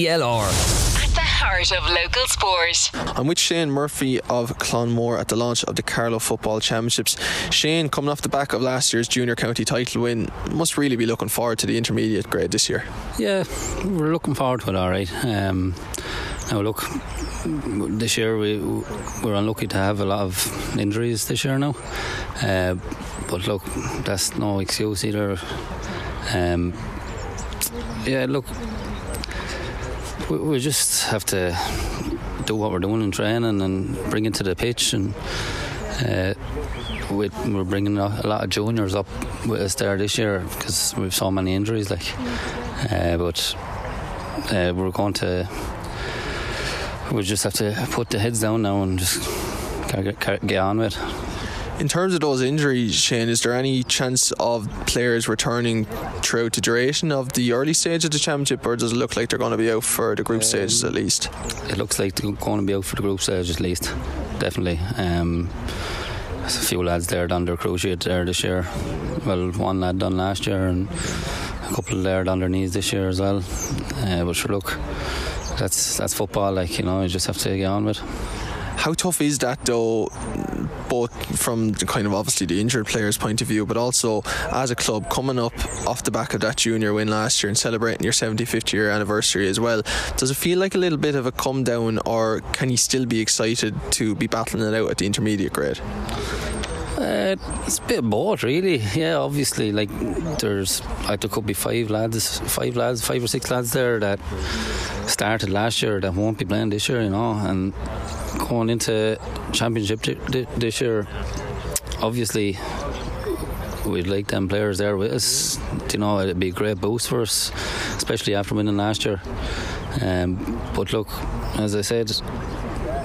KCLR heart of local sport. I'm with Shane Murphy of Clonmore at the launch of the Carlow Football Championships. Shane, coming off the back of last year's junior county title win, must really be looking forward to the intermediate grade this year. Yeah, we're looking forward to it, all right. Um, now, look, this year we we're unlucky to have a lot of injuries this year now, uh, but look, that's no excuse either. Um, yeah, look, we, we just have to do what we're doing in training and bring it to the pitch and. Uh, we, are bringing a, lot of juniors up with us there this year because we've so many injuries. Like, uh, but uh, we're going to. We just have to put the heads down now and just get, get on with. it. In terms of those injuries, Shane, is there any chance of players returning throughout the duration of the early stage of the championship, or does it look like they're going to be out for the group um, stages at least? It looks like they're going to be out for the group stages at least, definitely. Um, there's a few lads there done their cruciate there this year. Well, one lad done last year, and a couple there done their knees this year as well. Uh, but sure, look, that's that's football. Like you know, you just have to get on with. How tough is that though? both from the kind of obviously the injured players' point of view, but also as a club coming up off the back of that junior win last year and celebrating your 75th year anniversary as well. Does it feel like a little bit of a come down, or can you still be excited to be battling it out at the intermediate grade? Uh, it's a bit bored, really. Yeah, obviously, like there's, like there could be five lads, five lads, five or six lads there that started last year that won't be playing this year, you know, and going into championship this year, obviously we'd like them players there with us. You know, it'd be a great boost for us, especially after winning last year. Um, but look, as I said,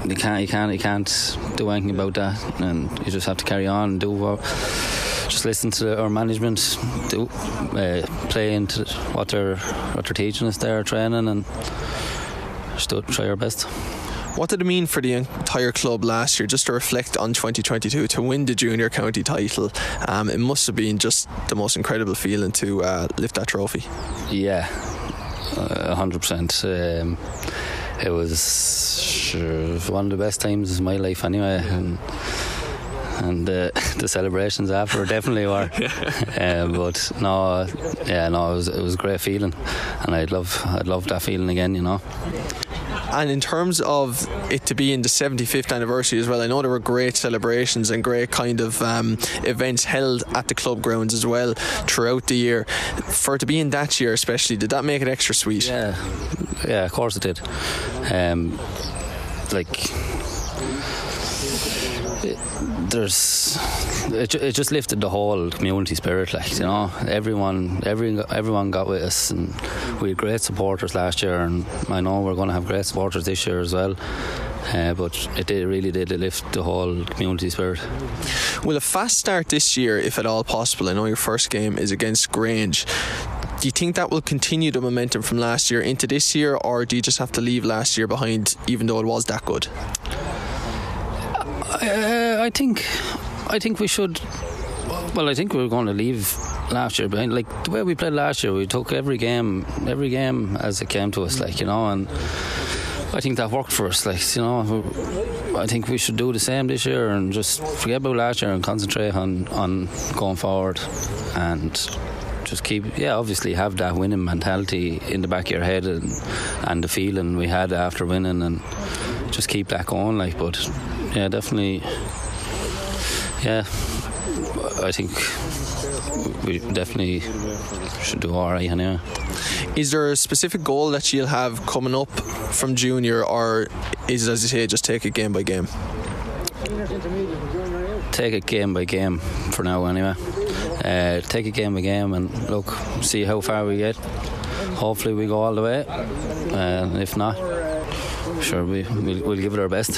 you can't, you can't, you can't do anything about that, and you just have to carry on and do what. Just listen to our management, do uh, play into what they're what they're teaching us there, training, and just do, try our best. What did it mean for the entire club last year, just to reflect on 2022, to win the junior county title? Um, it must have been just the most incredible feeling to uh, lift that trophy. Yeah, 100%. Um, it was one of the best times of my life, anyway. And, and uh, the celebrations after definitely were. uh, but no, yeah, no, it was it was a great feeling, and I'd love I'd love that feeling again, you know. And in terms of it to be in the 75th anniversary as well, I know there were great celebrations and great kind of um, events held at the club grounds as well throughout the year. For it to be in that year, especially, did that make it extra sweet? Yeah, yeah, of course it did. Um, like there's it, it just lifted the whole community spirit like you know everyone every, everyone got with us and we had great supporters last year and I know we're going to have great supporters this year as well uh, but it did, really did lift the whole community spirit. Will a fast start this year, if at all possible? I know your first game is against Grange. Do you think that will continue the momentum from last year into this year, or do you just have to leave last year behind, even though it was that good? Uh, I think, I think we should. Well, I think we are going to leave last year behind. Like the way we played last year, we took every game, every game as it came to us. Like you know, and I think that worked for us. Like you know, I think we should do the same this year and just forget about last year and concentrate on on going forward and just keep yeah obviously have that winning mentality in the back of your head and and the feeling we had after winning and just keep that going like but yeah, definitely. Yeah, I think we definitely should do all right. Yeah. Is there a specific goal that you'll have coming up from junior, or is it, as you say, just take it game by game? Take it game by game for now, anyway. Uh, take it game by game and look, see how far we get. Hopefully, we go all the way. Uh, if not, sure, we, we'll, we'll give it our best.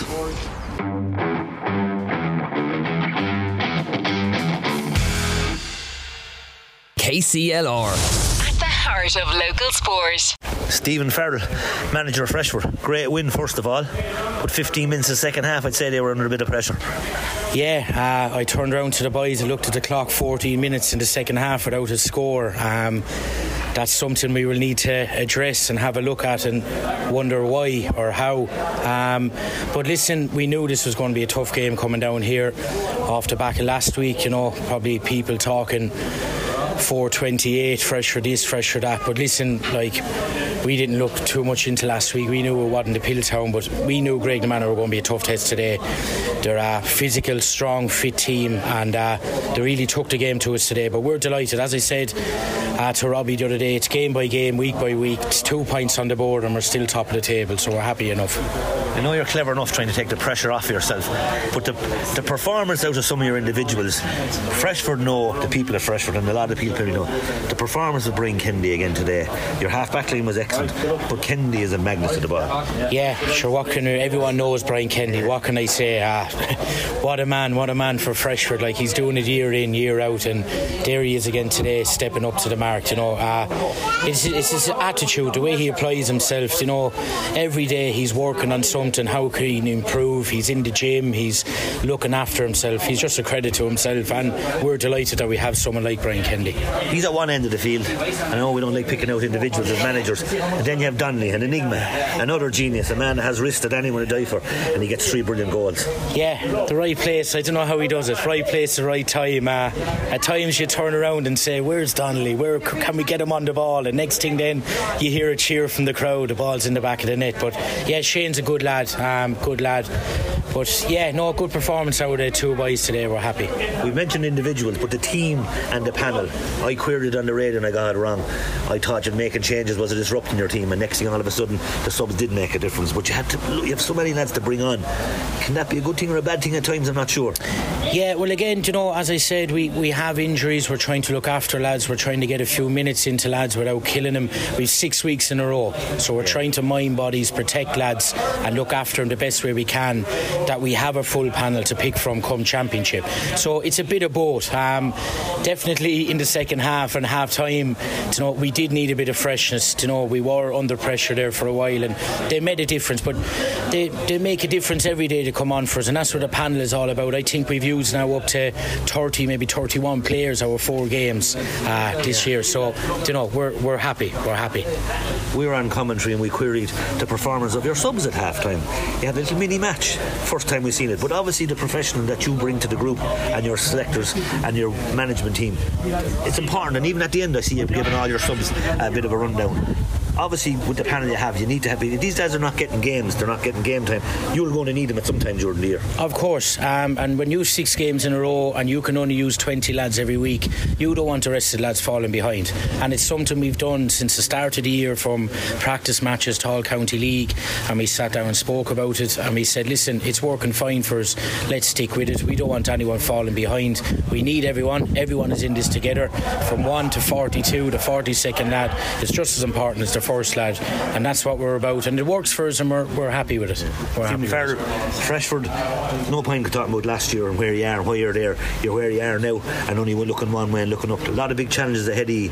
KCLR. At the heart of local sport. Stephen Farrell, manager of Freshford. Great win, first of all. But 15 minutes of the second half, I'd say they were under a bit of pressure. Yeah, uh, I turned around to the boys and looked at the clock 14 minutes in the second half without a score. Um, that's something we will need to address and have a look at and wonder why or how. Um, but listen, we knew this was going to be a tough game coming down here off the back of last week. You know, probably people talking 428, Freshford this, Freshford that. But listen, like we didn't look too much into last week. We knew it wasn't a Piltown, but we knew Graiguenamanagh were going to be a tough test today. They're a physical, strong, fit team, and uh, they really took the game to us today. But we're delighted, as I said uh, to Robbie the other day. It's game by game, week by week. It's two points on the board, and we're still top of the table, so we're happy enough. I know you're clever enough trying to take the pressure off yourself, but the, the performance out of some of your individuals, Freshford know the people of Freshford, and a lot of people know the performance of Brian Kennedy again today. Your half back line was excellent, but Kennedy is a magnet to the ball. Yeah, sure. What can everyone knows Brian Kennedy? What can I say? Uh, what a man! What a man for Freshford! Like he's doing it year in, year out, and there he is again today, stepping up to the mark. You know, uh, it's, it's his attitude, the way he applies himself. You know, every day he's working on something. And how can he improve? He's in the gym. He's looking after himself. He's just a credit to himself, and we're delighted that we have someone like Brian Kennedy. He's at one end of the field. I know we don't like picking out individuals as managers, and then you have Donnelly, an enigma, another genius, a man that has risked that anyone to die for, and he gets three brilliant goals. Yeah, the right place. I don't know how he does it. Right place, the right time. Uh, at times you turn around and say, "Where's Donnelly? Where can we get him on the ball?" And next thing, then you hear a cheer from the crowd. The ball's in the back of the net. But yeah, Shane's a good lad. Um, good lad. But yeah, no, good performance out of the two boys today. We're happy. We mentioned individuals, but the team and the panel. I queried on the radio and I got it wrong. I thought you're making changes was a disrupting your team, and next thing all of a sudden the subs did make a difference. But you had to, you have so many lads to bring on. Can that be a good thing or a bad thing at times? I'm not sure. Yeah, well, again, you know, as I said, we, we have injuries. We're trying to look after lads. We're trying to get a few minutes into lads without killing them. We've six weeks in a row, so we're trying to mind bodies, protect lads, and look after them the best way we can. That we have a full panel to pick from come championship. So it's a bit of both. Um, definitely in the second half and half time, you know, we did need a bit of freshness. You know, we were under pressure there for a while, and they made a difference. But they, they make a difference every day to come on for us, and that's what the panel is all about. I think we've used now up to 30, maybe 31 players over four games uh, this year. So, you know, we're, we're happy. We're happy. We were on commentary and we queried the performance of your subs at half time. You had a little mini match, first time we've seen it. But obviously, the professional that you bring to the group and your selectors and your management team, it's important. And even at the end, I see you've given all your subs a bit of a rundown obviously with the panel you have, you need to have these guys are not getting games, they're not getting game time. You're going to need them at some time during the year. Of course, um, and when you six games in a row and you can only use 20 lads every week, you don't want the rest of the lads falling behind. And it's something we've done since the start of the year, from practice matches to all county league, and we sat down and spoke about it, and we said, listen, it's working fine for us. Let's stick with it. We don't want anyone falling behind. We need everyone. Everyone is in this together. From one to 42, the 42nd lad is just as important as the first lad, and that's what we're about. And it works for us, and we're, we're happy with it. We're happy fair. Freshford, no point talking about last year and where you are and why you're there. You're where you are now, and only looking one way and looking up. A lot of big challenges ahead of you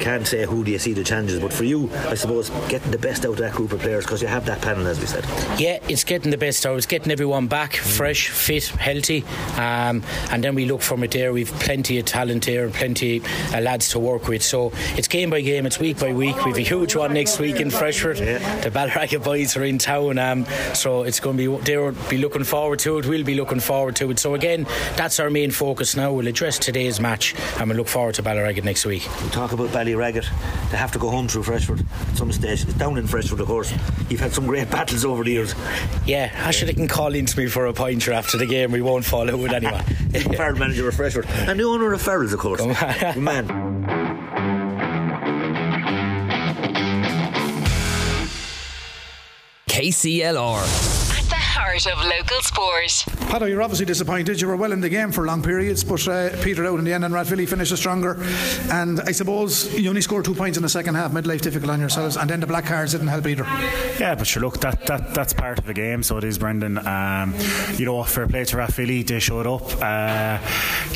can't say who do you see the challenges, but for you, I suppose getting the best out of that group of players because you have that panel, as we said. Yeah, it's getting the best out. It's getting everyone back, fresh, fit, healthy, um, and then we look from it there. We've plenty of talent here and plenty of lads to work with. So it's game by game, it's week by week. We've a huge one next week in Freshford. Yeah. The Ballyragget boys are in town, um, so it's going to be they'll be looking forward to it. We'll be looking forward to it. So again, that's our main focus now. We'll address today's match and we'll look forward to Ballyragget next week. We talk about Bally Raggett, they have to go home through Freshford at some stage. It's down in Freshford, of course. You've had some great battles over the years. Yeah, actually, they can call into me for a pointer after the game. We won't follow with anyone. Farrell manager of Freshford. And the owner of Farrell's, of course. Man. KCLR heart of local sport. Pato, you're obviously disappointed. You were well in the game for long periods, but uh, petered out in the end, and Rathvilly finished stronger. And I suppose you only scored two points in the second half, made life difficult on yourselves, and then the black cards didn't help either. Yeah, but sure, look, that, that that's part of the game, so it is, Brendan. Um, you know, fair play to Rathvilly, they showed up. Uh,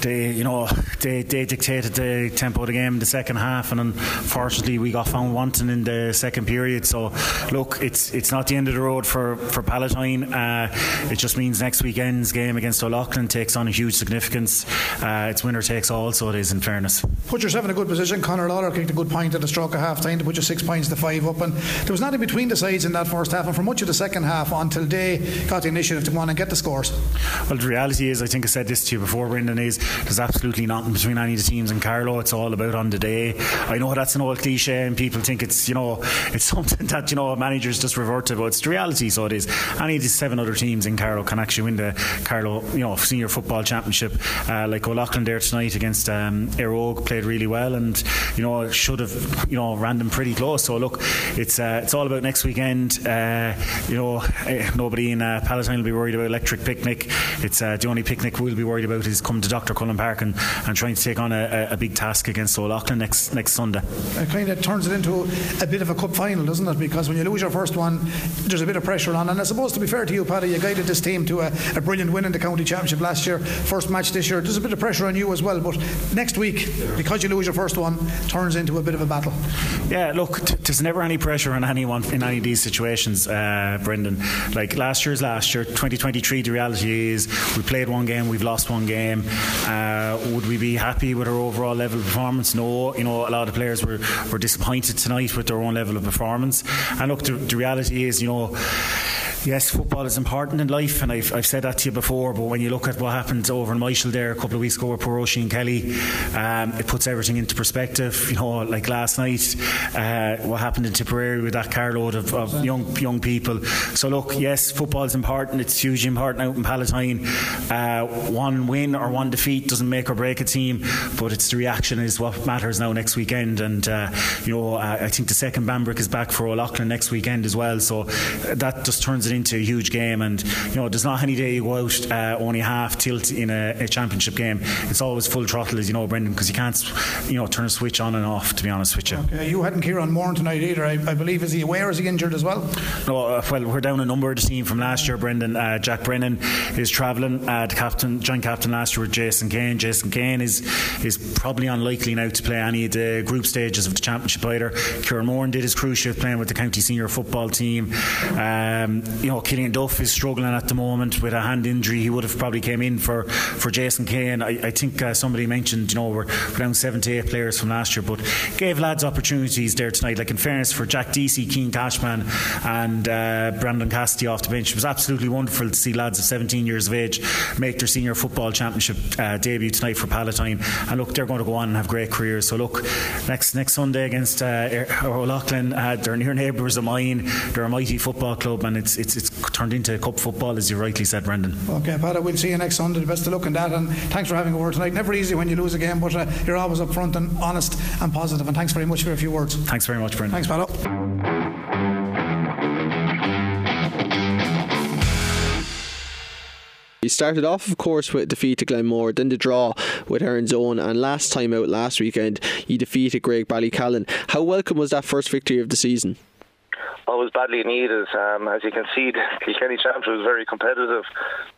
they, you know, they, they dictated the tempo of the game in the second half, and unfortunately, we got found wanting in the second period. So, look, it's it's not the end of the road for for Palatine. Uh, it just means next weekend's game against Old Leighlin takes on a huge significance. Uh, it's winner takes all, so it is. In fairness, put yourself in a good position. Conor Lawler kicked a good point at the stroke of half time to put you six points to five up, and there was nothing between the sides in that first half. And for much of the second half, until they got the initiative to go on and get the scores. Well, the reality is, I think I said this to you before, Brendan. Is there's absolutely nothing between any of the teams in Carlow. It's all about on the day. I know that's an old cliche, and people think it's you know it's something that you know managers just revert to, but it's the reality. So it is. Any of these seven other teams in Carlow can actually win the Carlow you know senior football championship. Uh, like Old Leighlin there tonight against um, played really well, and you know should have you know ran them pretty close. So look, it's uh, it's all about next weekend. Uh, you know eh, nobody in uh, Palatine will be worried about electric picnic. It's uh, the only picnic we'll be worried about is coming to Dr. Cullen Park and, and trying to take on a, a big task against Old Leighlin next next Sunday. It kind of turns it into a bit of a cup final, doesn't it? Because when you lose your first one, there's a bit of pressure on. And I suppose to be fair to you, You guided this team to a, a brilliant win in the county championship last year. First match this year. There's a bit of pressure on you as well. But next week, because you lose your first one, turns into a bit of a battle. Yeah, look, t- there's never any pressure on anyone in any of these situations, uh, Brendan. Like last year's last year, 2023. The reality is we played one game, we've lost one game. Uh, would we be happy with our overall level of performance? No. You know, a lot of players were, were disappointed tonight with their own level of performance. And look, the, the reality is, you know yes, football is important in life, and I've, I've said that to you before. But when you look at what happened over in Michael there a couple of weeks ago with poor Oisin Kelly, um, it puts everything into perspective. You know, like last night, uh, what happened in Tipperary with that carload of, of young young people. So look, yes, football is important. It's hugely important out in Palatine. Uh, one win or one defeat doesn't make or break a team, but it's the reaction is what matters now next weekend. And uh, you know, uh, I think the second Banbrook is back for Old Leighlin next weekend as well. So that just turns it into a huge game. And you know, there's not any day you go out uh, only half tilt in a, a, championship game. It's always full throttle, as you know, Brendan, because you can't, you know, turn a switch on and off. To be honest with you. Okay, you hadn't Kieran Moore tonight either. I, I, believe is he aware? Is he injured as well? No. Uh, well, we're down a number of the team from last year. Brendan uh, Jack Brennan is travelling. Uh, the captain, joint captain last year with Jason Kane. Jason Kane is is probably unlikely now to play any of the group stages of the championship either. Kieran Moore did his cruciate playing with the county senior football team. Um, you know, Killian Duff is struggling at the moment with a hand injury. He would have probably came in for, for Jason Kane. I, I think uh, somebody mentioned, you know, we're, we're down players from last year, but gave lads opportunities there tonight. Like in fairness for Jack Deasy, Cian Cashman, and uh, Brandon Cassidy off the bench, it was absolutely wonderful to see lads of 17 years of age make their senior football championship uh, debut tonight for Palatine. And look, they're going to go on and have great careers. So look, next next Sunday against uh, Old Leighlin, uh, they're near neighbours of mine. They're a mighty football club, and it's it's it's turned into cup football, as you rightly said, Brendan. Okay, Pat, we'll see you next Sunday. The Best of luck in that, and thanks for having a word tonight. Never easy when you lose a game, but uh, you're always upfront and honest and positive. And thanks very much for a few words. Thanks very much, Brendan. Thanks, Pat. You started off, of course, with defeat to Glenmore, then the draw with Erin's Own, and last time out last weekend, you defeated Graigue-Ballycallan. How welcome was that first victory of the season? Always badly needed. Um, as you can see, the Kilkenny Championship was very competitive,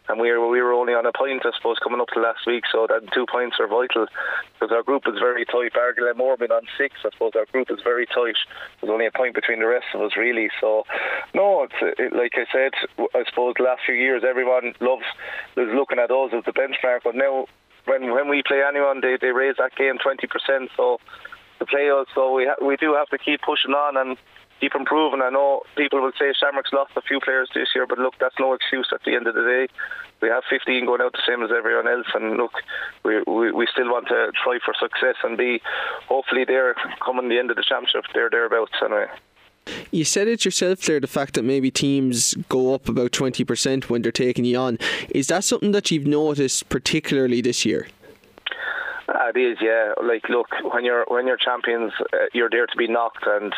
and we were we were only on a point, I suppose, coming up to last week. So that two points are vital because our group is very tight. Bar Glenmore been on six. I suppose our group is very tight. There's only a point between the rest of us, really. So no, it's it, like I said. I suppose the last few years, everyone loves is looking at us as the benchmark, but now. When, when we play anyone, they, they raise that game 20%. So to play us, so we ha- we do have to keep pushing on and keep improving. I know people will say Shamrock's lost a few players this year, but look, that's no excuse at the end of the day. We have 15 going out the same as everyone else, and look, we, we, we still want to try for success and be hopefully there coming the end of the championship, there thereabouts anyway. You said it yourself there, the fact that maybe teams go up about 20% when they're taking you on. Is that something that you've noticed particularly this year? Uh, it is, yeah. Like, look, when you're when you're champions, uh, you're there to be knocked, and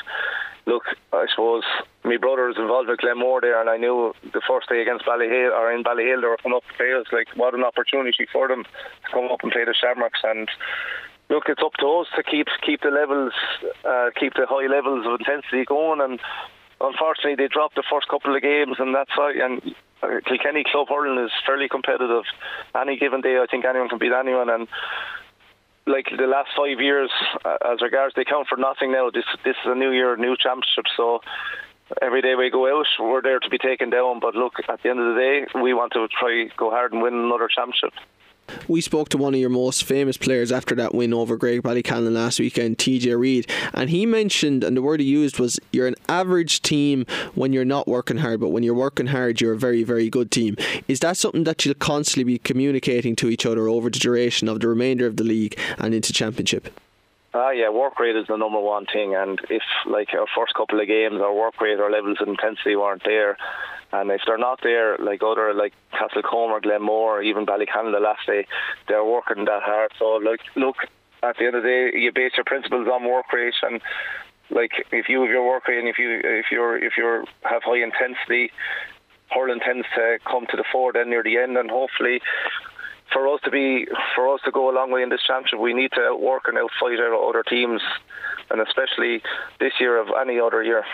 look, I suppose my brother was involved with Glenmore there, and I knew the first day against Ballyhale or in Ballyhale they were coming up to play. Like, what an opportunity for them to come up and play the Shamrocks. And look, it's up to us to keep keep the levels, uh, keep the high levels of intensity going. And unfortunately, they dropped the first couple of games, and that's why. And uh, Kilkenny club hurling is fairly competitive. Any given day, I think anyone can beat anyone, and like the last five years, uh, as regards they count for nothing now. This this is a new year, new championship. So every day we go out, we're there to be taken down. But look, at the end of the day, we want to try go hard and win another championship. We spoke to one of your most famous players after that win over Graigue-Ballycallan last weekend, TJ Reid, and he mentioned, and the word he used was, "You're an average team when you're not working hard, but when you're working hard, you're a very, very good team." Is that something that you'll constantly be communicating to each other over the duration of the remainder of the league and into championship? Ah, yeah, work rate is the number one thing, and if like our first couple of games, our work rate, our levels of intensity weren't there, and if they're not there, like other like Castlecomer, or Glenmore, even Ballycallan the last day, they're working that hard. So like, look, at the end of the day, you base your principles on work rate, and like if you have your work rate, and if you if you're if you have high intensity, hurling tends to come to the fore then near the end, and hopefully for us to be for us to go a long way in this championship, we need to outwork and outfight our other teams, and especially this year of any other year.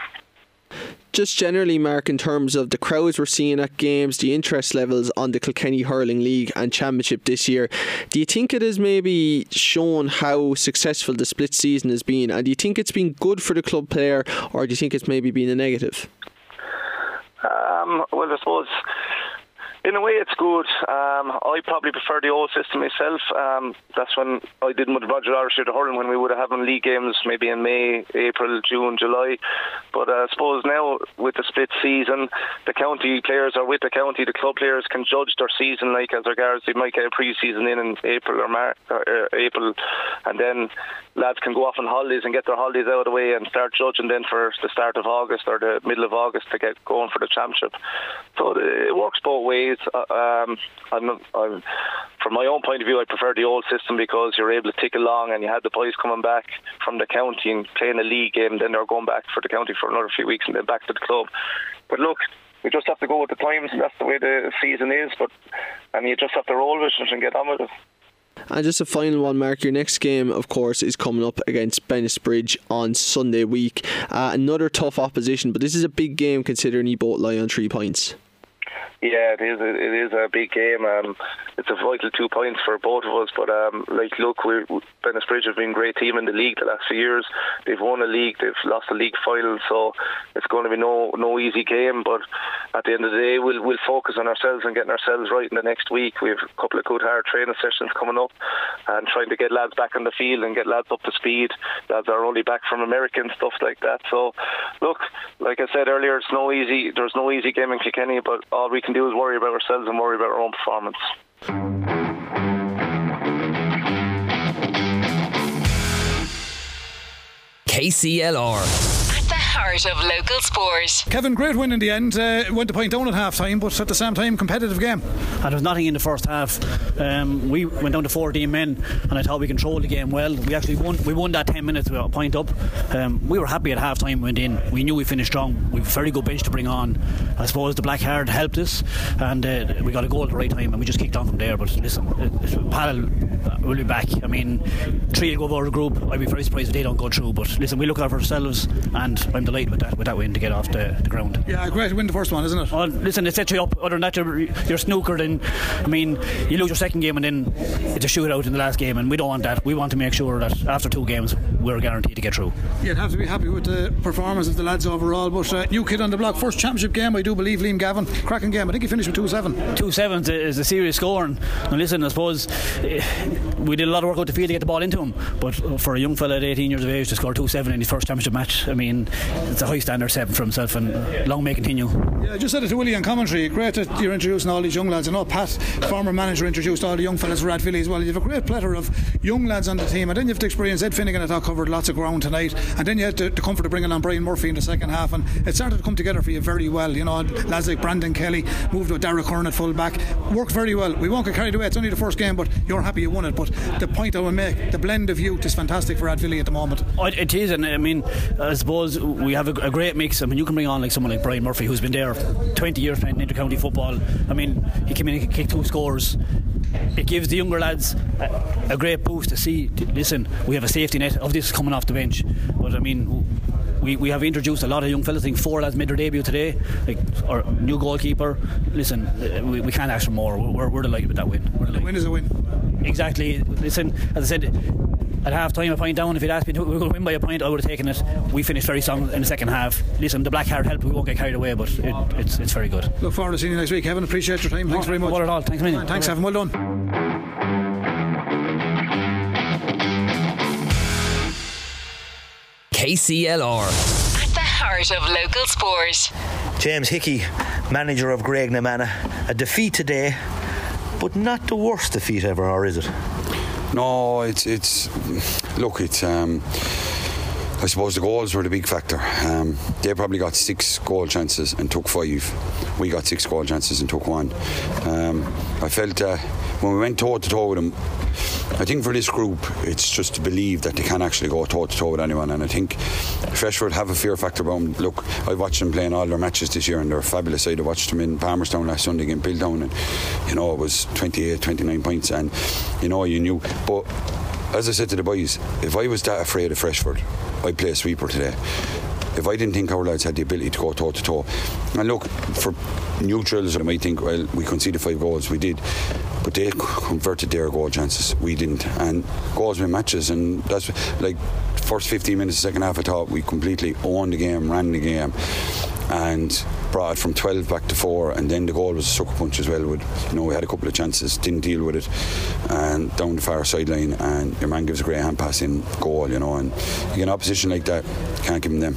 Just generally, Mark, in terms of the crowds we're seeing at games, the interest levels on the Kilkenny Hurling League and Championship this year, do you think it has maybe shown how successful the split season has been? And do you think it's been good for the club player, or do you think it's maybe been a negative? Um, well, I suppose in a way, it's good. Um, I probably prefer the old system myself. Um, that's when I did with Roger Irish the hurling when we would have having league games maybe in May, April, June, July. But uh, I suppose now with the split season, the county players are with the county. The club players can judge their season like as regards they might get a pre-season in in April or March, or, uh, April, and then lads can go off on holidays and get their holidays out of the way and start judging then for the start of August or the middle of August to get going for the championship. So it works both ways ways. Uh, um, I'm, I'm, from my own point of view, I prefer the old system because you're able to tick along and you had the boys coming back from the county and playing a league game, then they're going back for the county for another few weeks and then back to the club. But look, we just have to go with the times, and that's the way the season is. But and you just have to roll with it and get on with it. And just a final one, Mark. Your next game, of course, is coming up against Bennettsbridge on Sunday week. Uh, another tough opposition, but this is a big game considering you both lie on three points. Yeah, it is. It is a big game. Um, it's a vital two points for both of us. But um, like, look, we Bennettsbridge have been a great team in the league the last few years. They've won a league. They've lost a league final, so it's going to be no no easy game. But at the end of the day, we'll we'll focus on ourselves and getting ourselves right in the next week. We have a couple of good hard training sessions coming up, and trying to get lads back on the field and get lads up to speed. Lads are only back from America and stuff like that. So, look, like I said earlier, it's no easy. There's no easy game in Kilkenny, but all we can do is worry about ourselves and worry about our own performance. KCLR heart of local sport. Kevin, great win in the end. Uh, went to point down at half time, but at the same time, competitive game. And there was nothing in the first half. Um, we went down to 14 men, and I thought we controlled the game well. We actually won. We won that 10 minutes with a point up. Um, we were happy at half time. Went in. We knew we finished strong. We have a very good bench to bring on. I suppose the black card helped us, and uh, we got a goal at the right time, and we just kicked on from there. But listen, Paddle will be back. I mean, three will go over the group. I'd be very surprised if they don't go through. But listen, we look out for ourselves, and I'm I'm delighted with that with that win to get off the, the ground. Yeah, great win the first one, isn't it? Well, listen, it sets you up. Other than that, you're, you're snookered, and I mean, you lose your second game, and then it's a shootout in the last game, and we don't want that. We want to make sure that after two games, we're guaranteed to get through. You'd have to be happy with the performance of the lads overall. But uh, new kid on the block, first championship game, I do believe, Liam Gavin, cracking game. I think he finished with two seven. Two seven is a serious score, and, and listen, I suppose eh, we did a lot of work out the field to get the ball into him. But for a young fella at 18 years of age to score two seven in his first championship match, I mean, it's a high standard seven for himself, and uh, long may continue. Yeah, I just said it to Willie on commentary. Great that you're introducing all these young lads. I know Pat, former manager, introduced all the young fellas for Rathvilly as well. You have a great plethora of young lads on the team, and then you have the experience. Ed Finnegan, I thought, covered lots of ground tonight, and then you had the, the comfort of bringing on Brian Murphy in the second half, and it started to come together for you very well. You know, lads like Brandon Kelly moved with Derek Hearn at full back, worked very well. We won't get carried away. It's only the first game, but you're happy you won it. But the point I would make, the blend of youth is fantastic for Rathvilly at the moment. Oh, it is, and I mean, I suppose we have a, a great mix. I mean, you can bring on like someone like Brian Murphy, who's been there 20 years playing inter-county football. I mean, he came in and kicked two scores. It gives the younger lads a, a great boost to see. Listen, we have a safety net of this coming off the bench, but I mean we, we have introduced a lot of young fellas. I think four lads made their debut today. Like our new goalkeeper. Listen, uh, we, we can't ask for more. We're, we're delighted with that win. We're delighted. Win is a win. Exactly. Listen, as I said, at half time, a point down. If you'd asked me to we're going to win by a point, I would have taken it. We finished very strong in the second half. Listen, the black card helped. We won't get carried away, but it, it's, it's very good. Look forward to seeing you next week, Kevin. Appreciate your time. Thanks very much. Not at all. Thanks a million. Thanks, Evan. Well done. KCLR. At the heart of local sport. James Hickey, manager of Graiguenamanagh. A defeat today, but not the worst defeat ever, or is it? No, it's it's look, it's um, I suppose the goals were the big factor. Um, they probably got six goal chances and took five. We got six goal chances and took one. Um, I felt uh, when we went toe to toe with them. I think for this group, it's just to believe that they can actually go toe to toe with anyone. And I think Freshford have a fear factor about them. Look, I've watched them playing all their matches this year, and they're fabulous. Side. I watched them in Palmerstown last Sunday against Piltown, and you know it was 28, 29 points, and you know you knew. But as I said to the boys, if I was that afraid of Freshford, I'd play a sweeper today if I didn't think our lads had the ability to go toe to toe. And look, for neutrals, I might think, well, we conceded five goals, we did, but they converted their goal chances, we didn't. And goals win matches, and that's like first 15 minutes, second half, I thought we completely owned the game, ran the game, and brought it from 12 back to 4 and then the goal was a sucker punch as well with you know we had a couple of chances didn't deal with it and down the far sideline and your man gives a great hand pass in goal you know and you get an opposition like that can't give them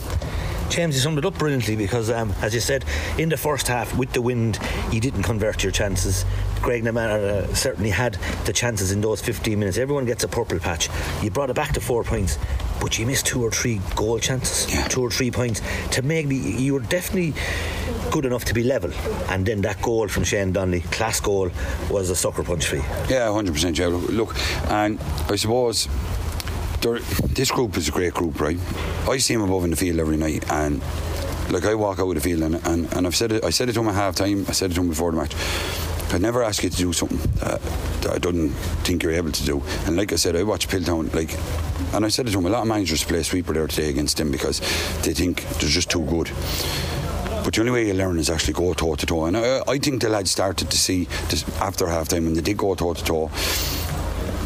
James, you summed it up brilliantly because, um, as you said, in the first half with the wind, you didn't convert your chances. Graiguenamanagh uh, certainly had the chances in those 15 minutes. Everyone gets a purple patch. You brought it back to four points, but you missed two or three goal chances, yeah. two or three points to make me. You were definitely good enough to be level. And then that goal from Shane Donnelly, class goal, was a sucker punch for you. Yeah, 100%. Yeah. Look, and I suppose this group is a great group, right? I see them above in the field every night, and like I walk out of the field, and, and, and I've said it. I said it to them at half time. I said it to them before the match. I'd never ask you to do something that, that I don't think you're able to do. And like I said, I watch Piltown, like, and I said it to them. A lot of managers play sweeper there today against them because they think they're just too good. But the only way you learn is actually go toe to toe. And I, I think the lads started to see after half time when they did go toe to toe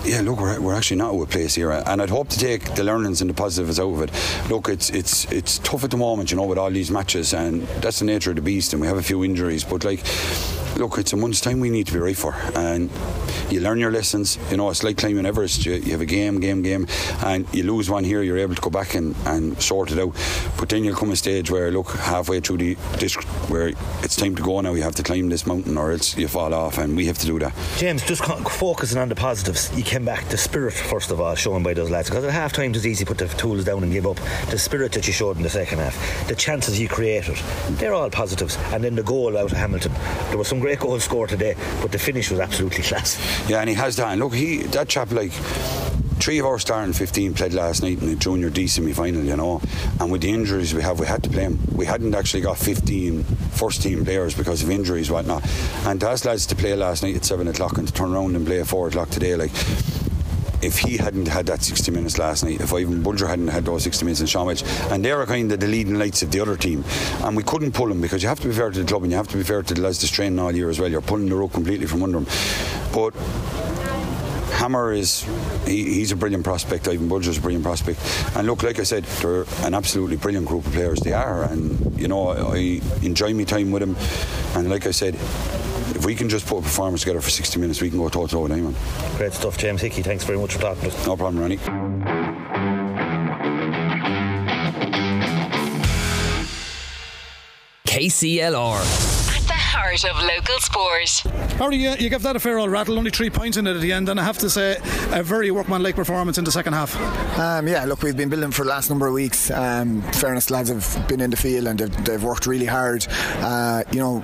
yeah, look, we're, we're actually not out of place here, and I'd hope to take the learnings and the positives out of it. Look, it's it's it's tough at the moment, you know, with all these matches, and that's the nature of the beast, and we have a few injuries, but like look, it's a month's time we need to be ready for. And you learn your lessons. You know, it's like climbing Everest. You, you have a game, game, game, and you lose one here, you're able to go back and, and sort it out. But then you'll come a stage where, look, halfway through the this, where it's time to go now, you have to climb this mountain or else you fall off, and we have to do that. James, just focusing on the positives, you came back, the spirit, first of all, shown by those lads. Because at half time it was easy to put the tools down and give up. The spirit that you showed in the second half, the chances you created, they're all positives. And then the goal out of Hamilton, there was some great goals scored today, but the finish was absolutely class. Yeah, and he has that. And look, he that chap like three of our starting 15 played last night in the junior D semi final, you know. And with the injuries we have, we had to play them. We hadn't actually got 15 first team players because of injuries, whatnot. And to ask lads to play last night at 7 o'clock and to turn around and play at 4 o'clock today, like, if he hadn't had that 60 minutes last night, if Ivan Bulger hadn't had those 60 minutes in Sean and they are kind of the leading lights of the other team, and we couldn't pull them because you have to be fair to the club and you have to be fair to the lads that's training all year as well. You're pulling the rope completely from under them. But Hammer is he, he's a brilliant prospect. Ivan Bulger's a brilliant prospect. And look, like I said, they're an absolutely brilliant group of players. They are, and you know I enjoy my time with them. And like I said, if we can just put a performance together for 60 minutes, we can go toe to toe with anyone. Great stuff, James Hickey. Thanks very much for talking to us. No problem, Ronnie. KCLR heart of local sport. Harry, you, you gave that a fair old rattle, only three points in it at the end, and I have to say, a very workmanlike performance in the second half. Um, yeah, look, we've been building for the last number of weeks. Um, fairness, lads have been in the field and they've, they've worked really hard. Uh, you know,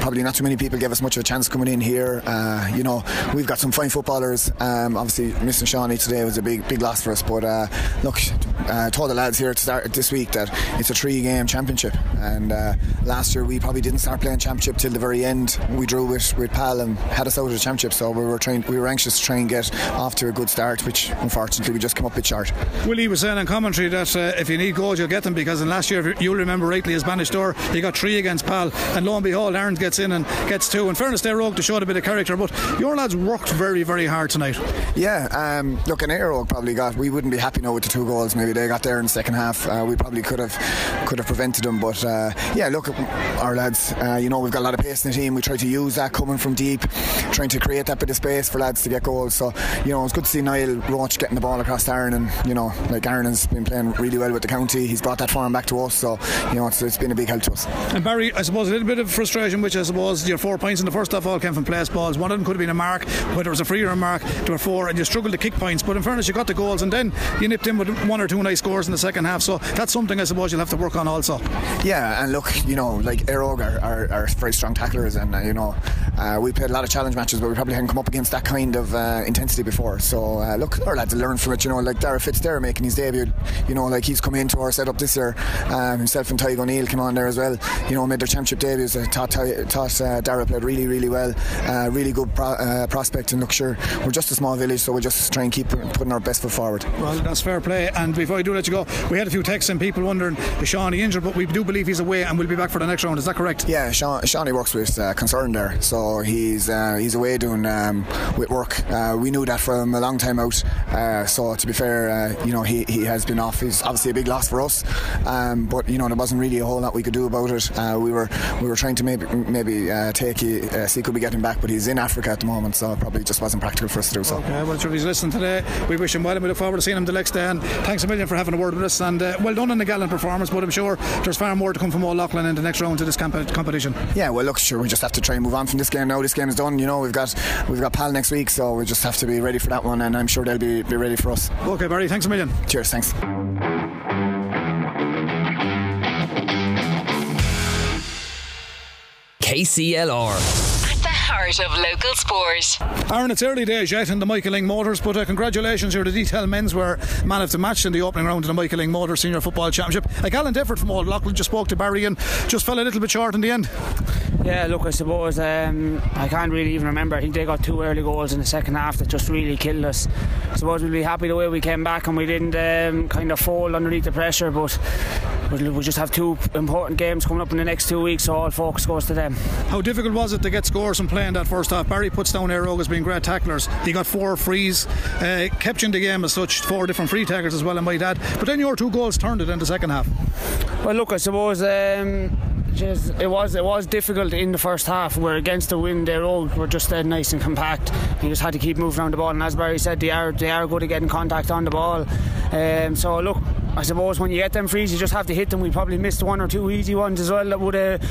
probably not too many people gave us much of a chance coming in here. Uh, you know, we've got some fine footballers. Um, obviously, missing Shawnee today was a big big loss for us. But uh, look, uh, told the lads here to start this week that it's a three game championship, and uh, last year we probably didn't start playing championship till the very end. We drew with with Pal and had us out of the championship, so we were trying we were anxious to try and get off to a good start, which unfortunately we just came up a bit short. Willie was saying in commentary that uh, if you need goals, you'll get them because in last year, if you'll remember rightly, as Bannister, he got three against Pal, and lo and behold, Aaron gets in and gets two. In fairness, they're Rogue to show a bit of character, but your lads worked very, very hard tonight. Yeah, um, look, an Aero probably got. We wouldn't be happy now with the two goals. Maybe they got there in the second half. Uh, we probably could have could have prevented them, but uh, yeah, look, our lads. Uh, you know, we've got a lot of pace in the team. We try to use that coming from deep, trying to create that bit of space for lads to get goals. So you know, it's good to see Niall Roach getting the ball across to Aaron, and you know, like Aaron has been playing really well with the county. He's brought that form back to us, so you know, it's, it's been a big help to us. And Barry, I suppose a little bit of frustration, which I suppose your four points in the first half all came from place balls. One of them could have been a mark, whether it was a free or a mark. There were four, and you struggled to kick points. But in fairness, you got the goals, and then you nipped in with one or two nice scores in the second half. So that's something I suppose you'll have to work on also. Yeah, and look, you know, like Éire Óg are, are, are very strong tacklers, and uh, you know, uh, we played a lot of challenge matches, but we probably hadn't come up against that kind of uh, intensity before. So uh, look, our lads learn from it. You know, like Dara Fitz there making his debut. You know, like he's come into our setup this year. Um, himself and Tadhg O'Neill came on there as well. You know, made their championship debuts. Uh, taught taught uh, Dara played really, really well. Uh, really good pro- uh, prospect. And look, sure, we're just a small village, so we just try and keep putting our best foot forward. Well, that's fair play. And before I do let you go, we had a few texts and people wondering is Shawnee injured, but we do believe he's away and we will be back for the next round. Is that correct? Yeah, Sean, Shawnee works with uh, Concern there, so he's uh, he's away doing um, with work. Uh, we knew that from a long time out. Uh, so to be fair, uh, you know he, he has been off. He's obviously a big loss for us, um, but you know there wasn't really a whole lot we could do about it. Uh, we were we were trying to maybe maybe take uh, see could we get him back, but he's in Africa at the moment, so it probably just wasn't practical for us to do so. Okay, well, if he's listening today, we wish him well and we look forward to seeing him the next day. And thanks a million for having a word with us. And well done on the gallant performance, but I'm sure there's far more to come from Old Leighlin in the next round of this camp- competition. Yeah, well, look, sure, we just have to try and move on from this game now. This game is done. You know, we've got we've got Pal next week, so we just have to be ready for that one, and I'm sure they'll be, be ready for us. Okay, Barry, thanks a million. Cheers, thanks. KCLR heart of local sport. Aaron, it's early days yet in the Michael Lyng Motors, but uh, congratulations, you're the detail men's were man of the match in the opening round of the Michael Lyng Motors Senior Football Championship. A gallant effort from Old Leighlin, just spoke to Barry and just fell a little bit short in the end. Yeah, look, I suppose um, I can't really even remember. I think they got two early goals in the second half that just really killed us. I suppose we'd be happy the way we came back and we didn't um, kind of fall underneath the pressure, but we just have two important games coming up in the next two weeks, so all focus goes to them. How difficult was it to get scores from playing that first half? Barry puts down Éire Óg as being great tacklers. He got four frees, uh, kept you in the game as such, four different free tackles as well, I might add. But then your two goals turned it in the second half. Well, look, I suppose. Um, it was it was difficult in the first half. We're against the wind. Éire Óg were just dead nice and compact. You just had to keep moving around the ball. And as Barry said, they are they are good at getting contact on the ball. Um, so look, I suppose when you get them frees, you just have to hit them. We probably missed one or two easy ones as well that would have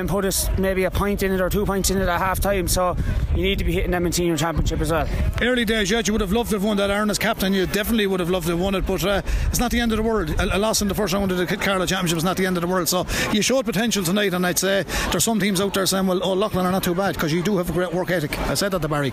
um, put us maybe a point in it or two points in it at half time. So you need to be hitting them in senior championship as well. Early days, yet you would have loved to have won that Aaron as captain. You definitely would have loved to have won it, but uh, it's not the end of the world. A, a, loss in the first round of the Carlow Championship is not the end of the world. So you showed potential tonight, and I'd say there's some teams out there saying, well, oh, are not too bad because you do have a great work ethic. I said that to Barry.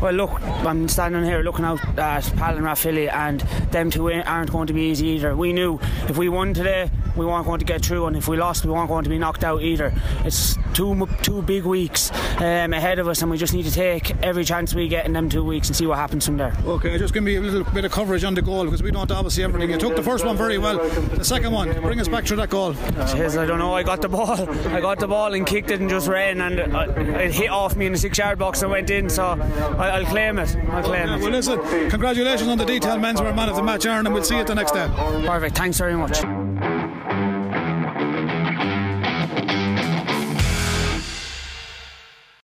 Well, look, I'm standing here looking out at Pal and Rathvilly, and them two aren't going to be easy either. We knew if we won today, we weren't going to get through, and if we lost, we weren't going to be knocked out either. It's two two big weeks um, ahead of us, and we just need to take every chance we get in them two weeks and see what happens from there. Okay, just give me a little bit of coverage on the goal because we don't obviously everything. You took the first one very well. The second one, bring us back to that goal. Jeez, I don't know. I got the ball. I got the ball and kicked it and just ran, and uh, it hit off me in the six-yard box and went in. So I'll claim it. I'll claim it. Well, listen. Congratulations on the detail, men's. We're man of the match, Aaron, and we'll see you at the next day. Perfect. Thanks very much.